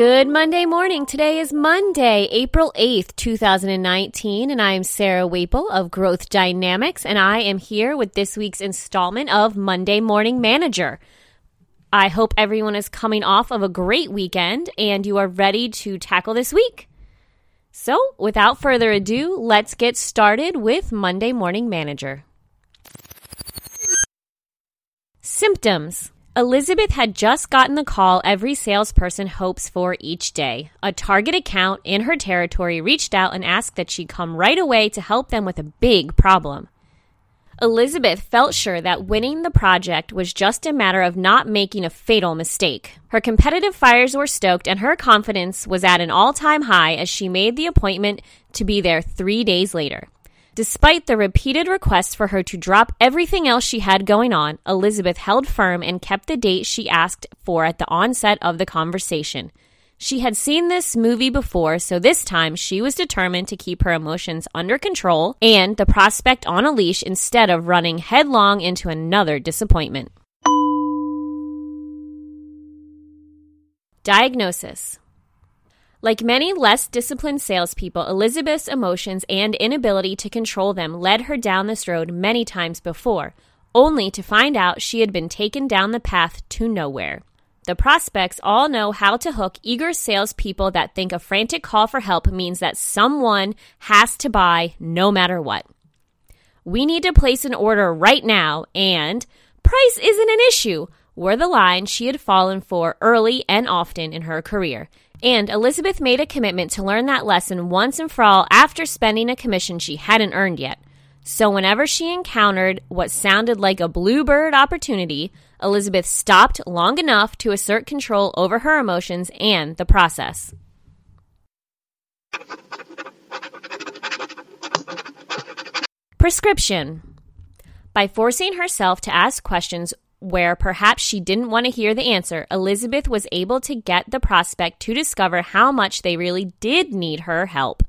Good Monday morning. Today is Monday, April 8th, 2019, and I am Sarah Waple of Growth Dynamics, and I am here with this week's installment of Monday Morning Manager. I hope everyone is coming off of a great weekend and you are ready to tackle this week. So, without further ado, let's get started with Monday Morning Manager. Symptoms Elizabeth had just gotten the call every salesperson hopes for each day. A target account in her territory reached out and asked that she come right away to help them with a big problem. Elizabeth felt sure that winning the project was just a matter of not making a fatal mistake. Her competitive fires were stoked and her confidence was at an all time high as she made the appointment to be there three days later. Despite the repeated requests for her to drop everything else she had going on, Elizabeth held firm and kept the date she asked for at the onset of the conversation. She had seen this movie before, so this time she was determined to keep her emotions under control and the prospect on a leash instead of running headlong into another disappointment. Diagnosis like many less disciplined salespeople, Elizabeth's emotions and inability to control them led her down this road many times before, only to find out she had been taken down the path to nowhere. The prospects all know how to hook eager salespeople that think a frantic call for help means that someone has to buy no matter what. We need to place an order right now, and price isn't an issue were the line she had fallen for early and often in her career. And Elizabeth made a commitment to learn that lesson once and for all after spending a commission she hadn't earned yet. So whenever she encountered what sounded like a bluebird opportunity, Elizabeth stopped long enough to assert control over her emotions and the process. Prescription. By forcing herself to ask questions where perhaps she didn't want to hear the answer, Elizabeth was able to get the prospect to discover how much they really did need her help.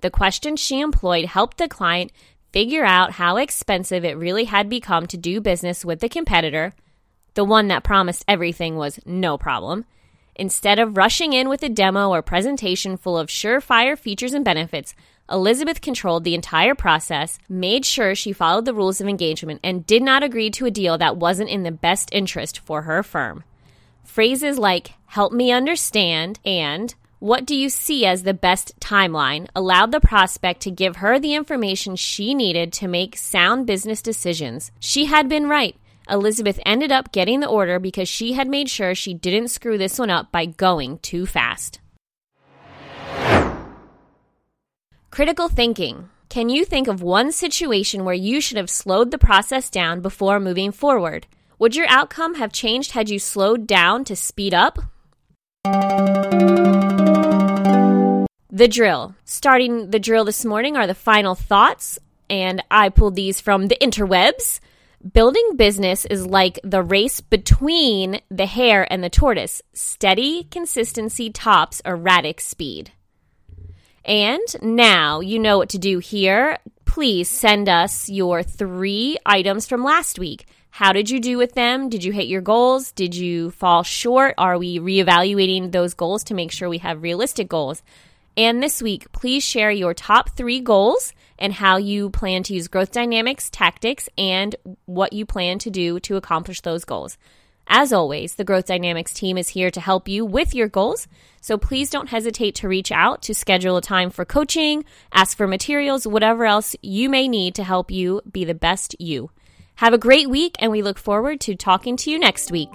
The questions she employed helped the client figure out how expensive it really had become to do business with the competitor. The one that promised everything was no problem. Instead of rushing in with a demo or presentation full of surefire features and benefits, Elizabeth controlled the entire process, made sure she followed the rules of engagement, and did not agree to a deal that wasn't in the best interest for her firm. Phrases like, help me understand, and what do you see as the best timeline allowed the prospect to give her the information she needed to make sound business decisions. She had been right. Elizabeth ended up getting the order because she had made sure she didn't screw this one up by going too fast. Critical thinking. Can you think of one situation where you should have slowed the process down before moving forward? Would your outcome have changed had you slowed down to speed up? The drill. Starting the drill this morning are the final thoughts, and I pulled these from the interwebs. Building business is like the race between the hare and the tortoise. Steady consistency tops erratic speed. And now you know what to do here. Please send us your three items from last week. How did you do with them? Did you hit your goals? Did you fall short? Are we reevaluating those goals to make sure we have realistic goals? And this week, please share your top three goals and how you plan to use growth dynamics, tactics, and what you plan to do to accomplish those goals. As always, the Growth Dynamics team is here to help you with your goals. So please don't hesitate to reach out to schedule a time for coaching, ask for materials, whatever else you may need to help you be the best you. Have a great week, and we look forward to talking to you next week.